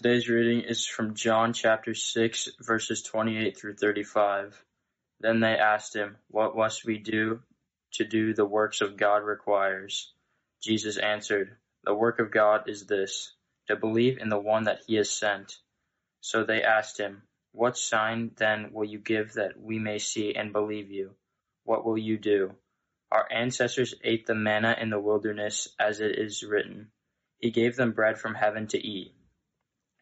Today's reading is from John chapter 6, verses 28 through 35. Then they asked him, What must we do to do the works of God requires? Jesus answered, The work of God is this, to believe in the one that he has sent. So they asked him, What sign then will you give that we may see and believe you? What will you do? Our ancestors ate the manna in the wilderness, as it is written, He gave them bread from heaven to eat.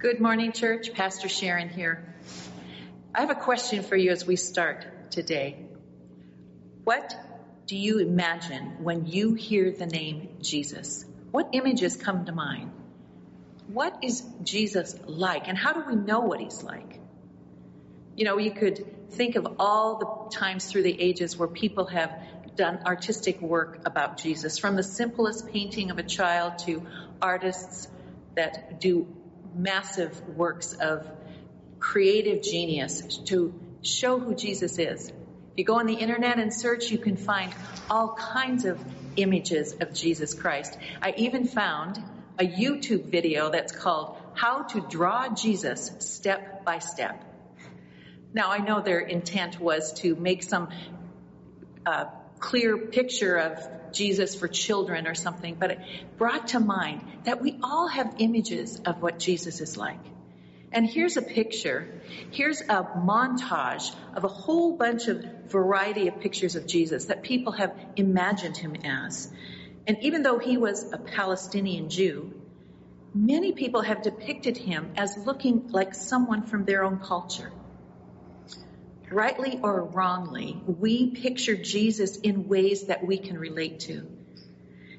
Good morning, church. Pastor Sharon here. I have a question for you as we start today. What do you imagine when you hear the name Jesus? What images come to mind? What is Jesus like, and how do we know what he's like? You know, you could think of all the times through the ages where people have done artistic work about Jesus, from the simplest painting of a child to artists that do massive works of creative genius to show who Jesus is. If you go on the internet and search, you can find all kinds of images of Jesus Christ. I even found a YouTube video that's called How to Draw Jesus Step by Step. Now, I know their intent was to make some uh, clear picture of Jesus for children or something, but it brought to mind that we all have images of what Jesus is like. And here's a picture. Here's a montage of a whole bunch of variety of pictures of Jesus that people have imagined him as. And even though he was a Palestinian Jew, many people have depicted him as looking like someone from their own culture rightly or wrongly, we picture Jesus in ways that we can relate to.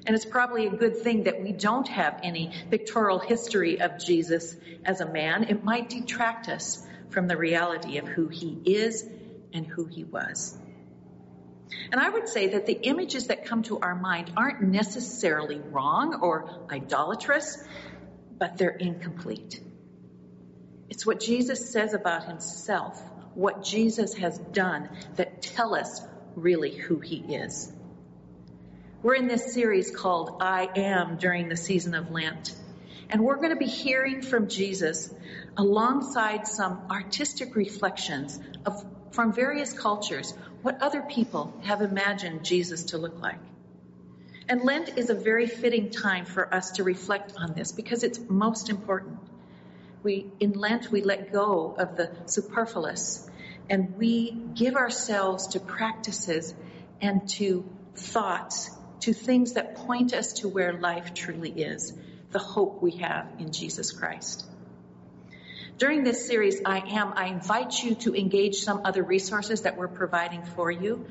And it's probably a good thing that we don't have any pictorial history of Jesus as a man. It might detract us from the reality of who he is and who he was. And I would say that the images that come to our mind aren't necessarily wrong or idolatrous, but they're incomplete. It's what Jesus says about himself what Jesus has done that tell us really who he is. We're in this series called I Am during the season of Lent. And we're going to be hearing from Jesus alongside some artistic reflections of, from various cultures, what other people have imagined Jesus to look like. And Lent is a very fitting time for us to reflect on this because it's most important. We, in Lent, we let go of the superfluous and we give ourselves to practices and to thoughts, to things that point us to where life truly is, the hope we have in Jesus Christ. During this series, I am, I invite you to engage some other resources that we're providing for you.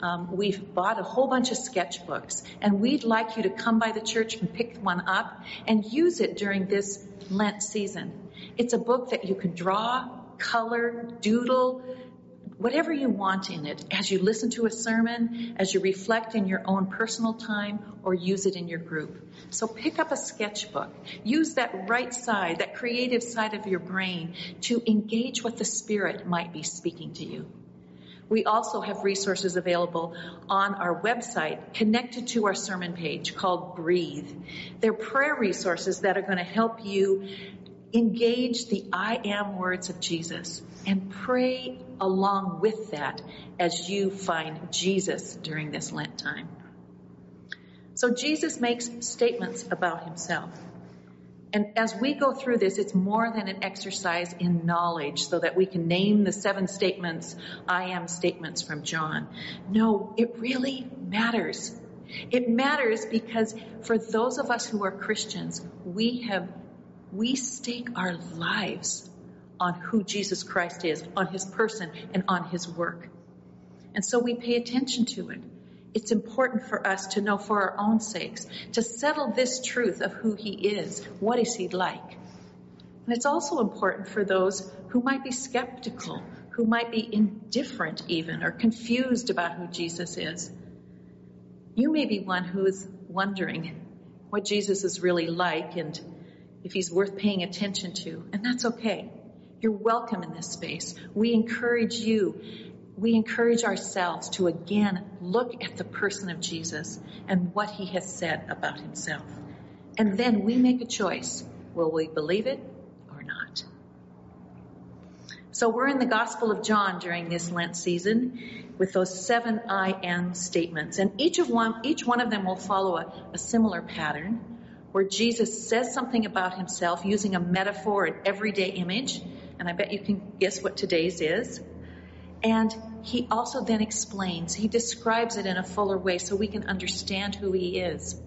Um, we've bought a whole bunch of sketchbooks, and we'd like you to come by the church and pick one up and use it during this Lent season. It's a book that you can draw, color, doodle, whatever you want in it as you listen to a sermon, as you reflect in your own personal time, or use it in your group. So pick up a sketchbook. Use that right side, that creative side of your brain to engage what the Spirit might be speaking to you. We also have resources available on our website connected to our sermon page called Breathe. They're prayer resources that are going to help you engage the I am words of Jesus and pray along with that as you find Jesus during this Lent time. So Jesus makes statements about himself. And as we go through this, it's more than an exercise in knowledge so that we can name the seven statements, I am statements from John. No, it really matters. It matters because for those of us who are Christians, we have, we stake our lives on who Jesus Christ is, on his person, and on his work. And so we pay attention to it. it's important for us to know for our own sakes, to settle this truth of who he is. What is he like? And it's also important for those who might be skeptical, who might be indifferent even, or confused about who Jesus is. You may be one who is wondering what Jesus is really like and if he's worth paying attention to, and that's okay. You're welcome in this space. We encourage you we encourage ourselves to again look at the person of Jesus and what he has said about himself. And then we make a choice. Will we believe it or not? So we're in the Gospel of John during this Lent season with those seven I am statements. And each of one, each one of them will follow a, a similar pattern where Jesus says something about himself using a metaphor, an everyday image. And I bet you can guess what today's is. And he also then explains, he describes it in a fuller way so we can understand who he is.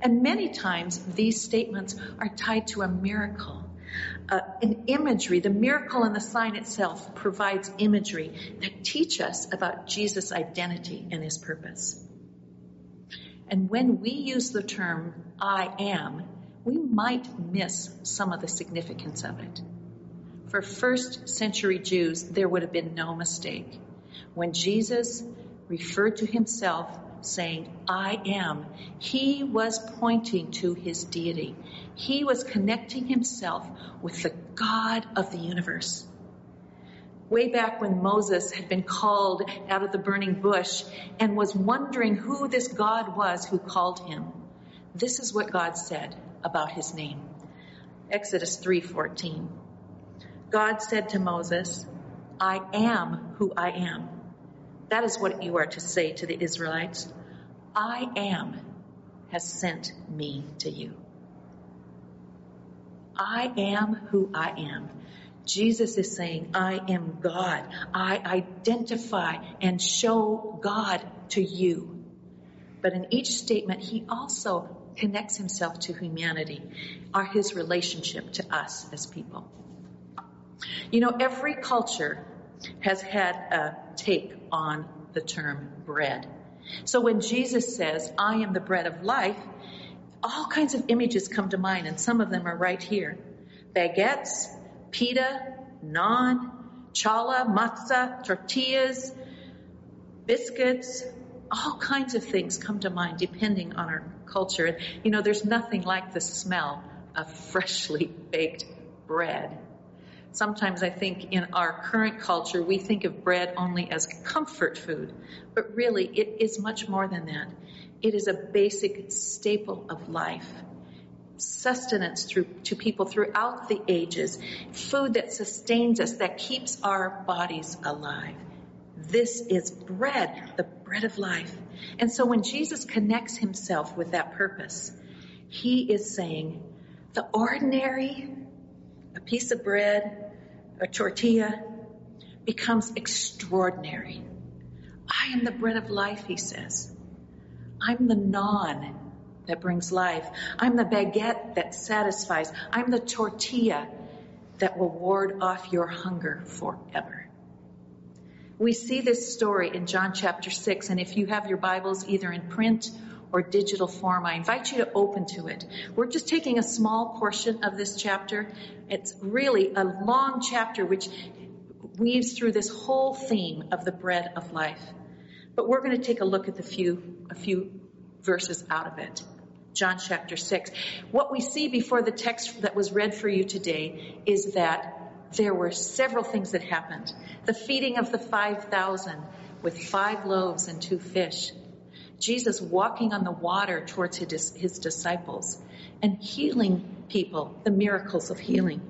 And many times these statements are tied to a miracle. Uh, an imagery, the miracle and the sign itself provides imagery that teach us about Jesus' identity and his purpose. And when we use the term I am, we might miss some of the significance of it. For first century Jews, there would have been no mistake. When Jesus referred to himself saying, I am, he was pointing to his deity. He was connecting himself with the God of the universe. Way back when Moses had been called out of the burning bush and was wondering who this God was who called him, this is what God said about his name. Exodus 3:14. God said to Moses, I am who I am. That is what you are to say to the Israelites. I am has sent me to you. I am who I am. Jesus is saying, I am God. I identify and show God to you. But in each statement, he also connects himself to humanity, or his relationship to us as people. You know, every culture has had a take on the term bread. So when Jesus says, I am the bread of life, all kinds of images come to mind, and some of them are right here. Baguettes, pita, naan, challah, matzah, tortillas, biscuits, all kinds of things come to mind depending on our culture. You know, there's nothing like the smell of freshly baked bread. Sometimes I think in our current culture, we think of bread only as comfort food, but really it is much more than that. It is a basic staple of life. Sustenance through, to people throughout the ages. Food that sustains us, that keeps our bodies alive. This is bread, the bread of life. And so when Jesus connects himself with that purpose, he is saying, the ordinary, a piece of bread, a tortilla, becomes extraordinary. I am the bread of life, he says. I'm the naan that brings life. I'm the baguette that satisfies. I'm the tortilla that will ward off your hunger forever. We see this story in John chapter 6, and if you have your Bibles either in print or digital form, I invite you to open to it. We're just taking a small portion of this chapter. It's really a long chapter which weaves through this whole theme of the bread of life. But we're going to take a look at the few, a few verses out of it. John chapter 6. What we see before the text that was read for you today is that there were several things that happened. The feeding of the 5,000 with five loaves and two fish. Jesus walking on the water towards his, his disciples and healing people, the miracles of healing.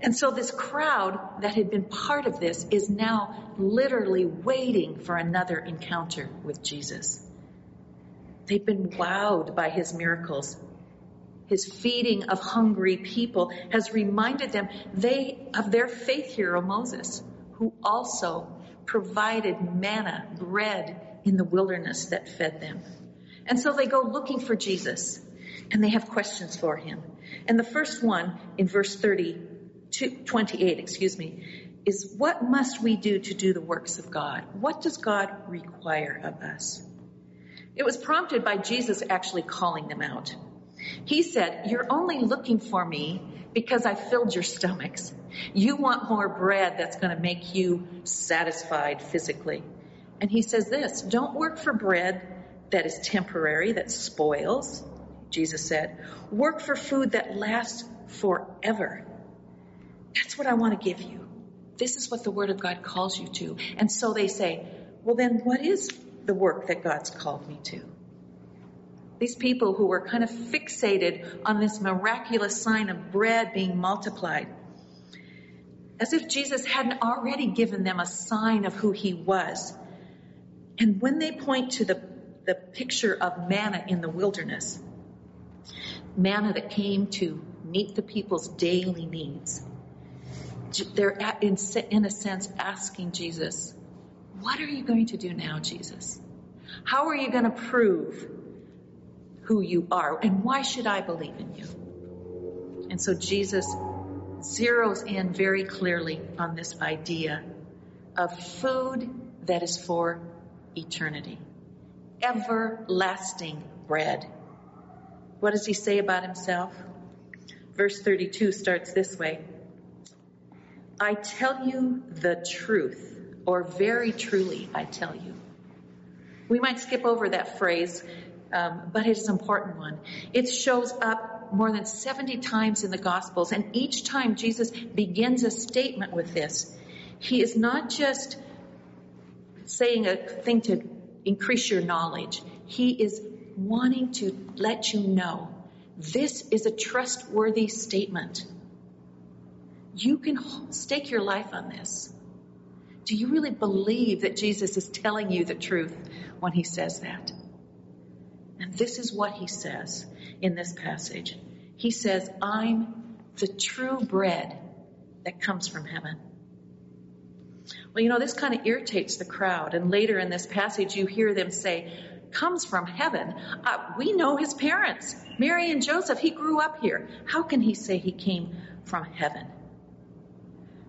And so this crowd that had been part of this is now literally waiting for another encounter with Jesus. They've been wowed by his miracles. His feeding of hungry people has reminded them they of their faith hero Moses, who also provided manna, bread in the wilderness that fed them. And so they go looking for Jesus and they have questions for him. And the first one in verse 30, 28, excuse me, is what must we do to do the works of God? What does God require of us? It was prompted by Jesus actually calling them out. He said, You're only looking for me because I filled your stomachs. You want more bread that's going to make you satisfied physically. And he says this don't work for bread that is temporary, that spoils, Jesus said. Work for food that lasts forever. That's what I want to give you. This is what the Word of God calls you to. And so they say, well, then what is the work that God's called me to? These people who were kind of fixated on this miraculous sign of bread being multiplied, as if Jesus hadn't already given them a sign of who he was. And when they point to the, the picture of manna in the wilderness, manna that came to meet the people's daily needs, they're in, in a sense asking Jesus, what are you going to do now, Jesus? How are you going to prove who you are? And why should I believe in you? And so Jesus zeroes in very clearly on this idea of food that is for eternity. Everlasting bread. What does he say about himself? Verse 32 starts this way. I tell you the truth, or very truly I tell you. We might skip over that phrase, um, but it is an important one. It shows up more than 70 times in the Gospels, and each time Jesus begins a statement with this. He is not just saying a thing to increase your knowledge. He is wanting to let you know this is a trustworthy statement. You can stake your life on this. Do you really believe that Jesus is telling you the truth when he says that? And this is what he says in this passage. He says, I'm the true bread that comes from heaven. Well, you know, this kind of irritates the crowd. And later in this passage, you hear them say, comes from heaven. Uh, we know his parents, Mary and Joseph. He grew up here. How can he say he came from heaven?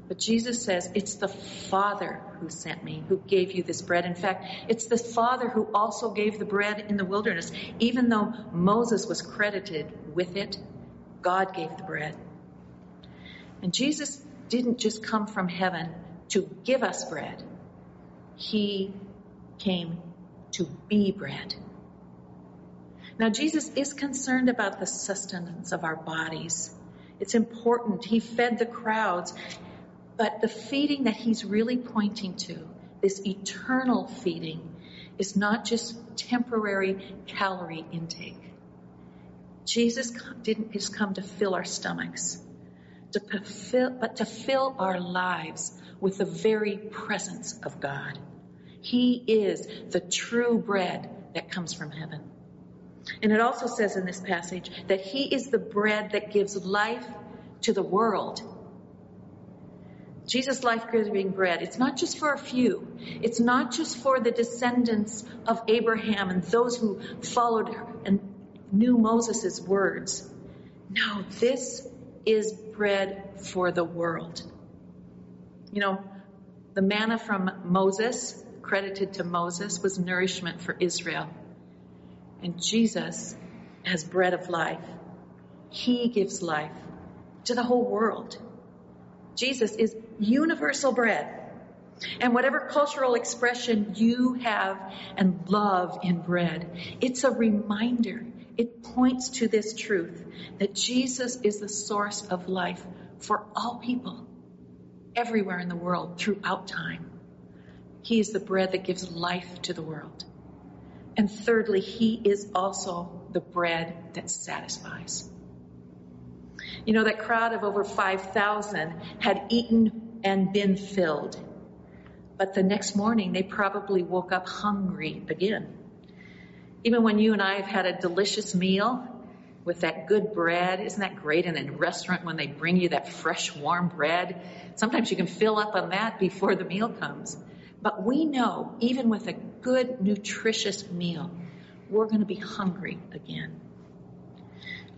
But Jesus says, it's the Father who sent me, who gave you this bread. In fact, it's the Father who also gave the bread in the wilderness. Even though Moses was credited with it, God gave the bread. And Jesus didn't just come from heaven to give us bread. He came to be bread. Now, Jesus is concerned about the sustenance of our bodies. It's important. He fed the crowds but the feeding that he's really pointing to, this eternal feeding, is not just temporary calorie intake. Jesus didn't just come to fill our stomachs, to fulfill, but to fill our lives with the very presence of God. He is the true bread that comes from heaven. And it also says in this passage that He is the bread that gives life to the world. Jesus' life-giving bread, it's not just for a few. It's not just for the descendants of Abraham and those who followed and knew Moses' words. No, this is bread for the world. You know, the manna from Moses, credited to Moses, was nourishment for Israel. And Jesus, as bread of life, he gives life to the whole world. Jesus is universal bread. And whatever cultural expression you have and love in bread, it's a reminder. It points to this truth that Jesus is the source of life for all people, everywhere in the world, throughout time. He is the bread that gives life to the world. And thirdly, He is also the bread that satisfies. You know, that crowd of over 5,000 had eaten and been filled. But the next morning, they probably woke up hungry again. Even when you and I have had a delicious meal with that good bread, isn't that great in a restaurant when they bring you that fresh, warm bread? Sometimes you can fill up on that before the meal comes. But we know, even with a good, nutritious meal, we're going to be hungry again.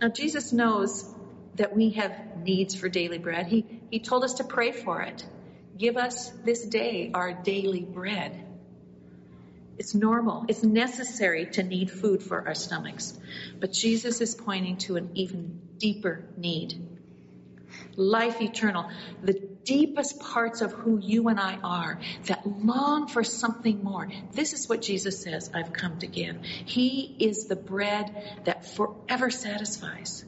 Now, Jesus knows that we have needs for daily bread. He, he told us to pray for it. Give us this day our daily bread. It's normal. It's necessary to need food for our stomachs. But Jesus is pointing to an even deeper need. Life eternal. The deepest parts of who you and I are that long for something more. This is what Jesus says I've come to give. He is the bread that forever satisfies.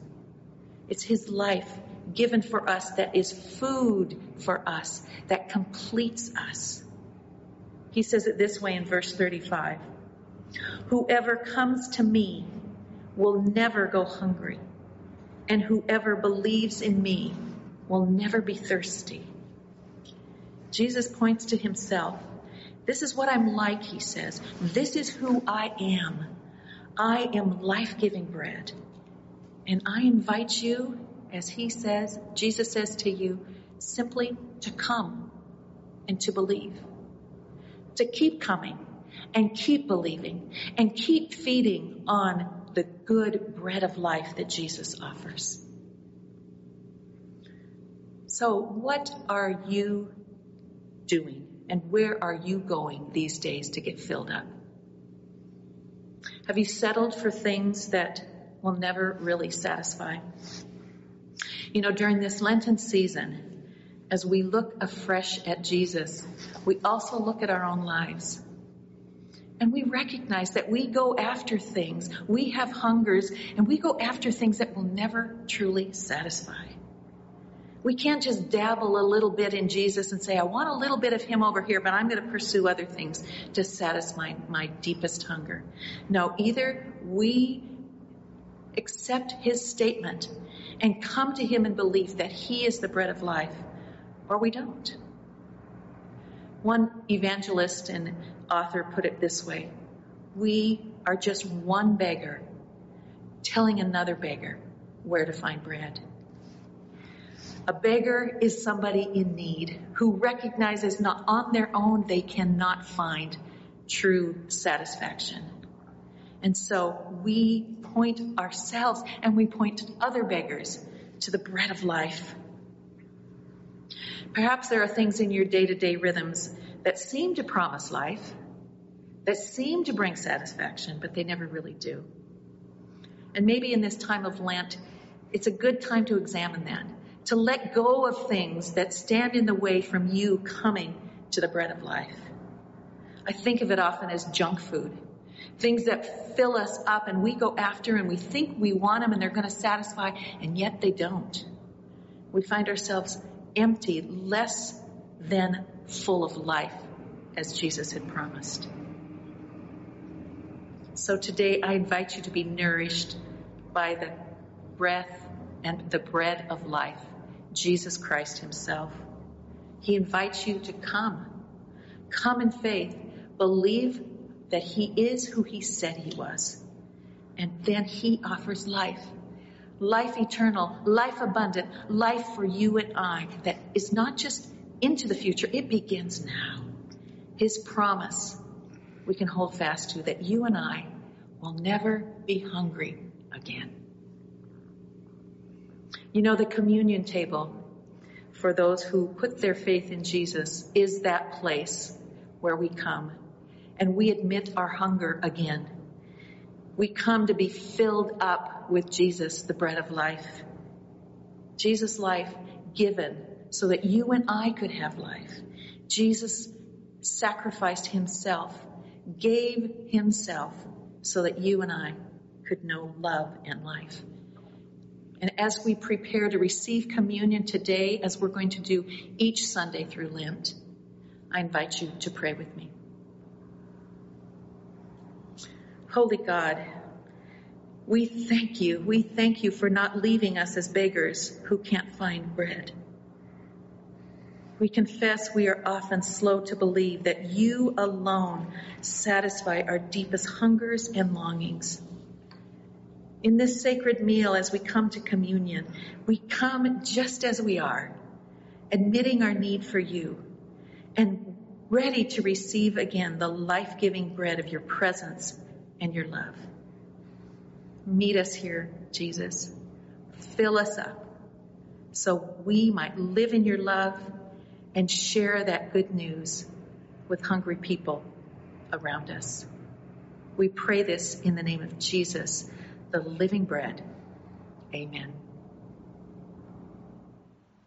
It's His life given for us that is food for us, that completes us. He says it this way in verse 35 Whoever comes to me will never go hungry, and whoever believes in me will never be thirsty. Jesus points to himself. This is what I'm like, he says. This is who I am. I am life giving bread. And I invite you, as he says, Jesus says to you, simply to come and to believe. To keep coming and keep believing and keep feeding on the good bread of life that Jesus offers. So, what are you doing and where are you going these days to get filled up? Have you settled for things that will never really satisfy? You know, during this Lenten season, as we look afresh at Jesus, we also look at our own lives. And we recognize that we go after things, we have hungers, and we go after things that will never truly satisfy. We can't just dabble a little bit in Jesus and say, I want a little bit of Him over here, but I'm going to pursue other things to satisfy my deepest hunger. No, either we accept His statement and come to Him in belief that He is the bread of life, or we don't. One evangelist and author put it this way We are just one beggar telling another beggar where to find bread. A beggar is somebody in need who recognizes not on their own they cannot find true satisfaction. And so we point ourselves and we point other beggars to the bread of life. Perhaps there are things in your day to day rhythms that seem to promise life, that seem to bring satisfaction, but they never really do. And maybe in this time of Lent, it's a good time to examine that to let go of things that stand in the way from you coming to the bread of life. I think of it often as junk food. Things that fill us up and we go after and we think we want them and they're going to satisfy and yet they don't. We find ourselves empty, less than full of life as Jesus had promised. So today I invite you to be nourished by the breath and the bread of life. Jesus Christ Himself. He invites you to come. Come in faith. Believe that He is who He said He was. And then He offers life. Life eternal, life abundant, life for you and I that is not just into the future, it begins now. His promise we can hold fast to that you and I will never be hungry again. You know, the communion table for those who put their faith in Jesus is that place where we come and we admit our hunger again. We come to be filled up with Jesus, the bread of life. Jesus' life given so that you and I could have life. Jesus sacrificed himself, gave himself so that you and I could know love and life. And as we prepare to receive communion today, as we're going to do each Sunday through Lent, I invite you to pray with me. Holy God, we thank you. We thank you for not leaving us as beggars who can't find bread. We confess we are often slow to believe that you alone satisfy our deepest hungers and longings in this sacred meal as we come to communion, we come just as we are, admitting our need for you and ready to receive again the life giving bread of your presence and your love. Meet us here, Jesus. Fill us up so we might live in your love and share that good news with hungry people around us. We pray this in the name of Jesus, the living bread. Amen.